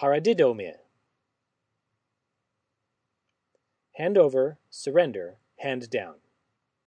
paradidomia. hand over, surrender, hand down.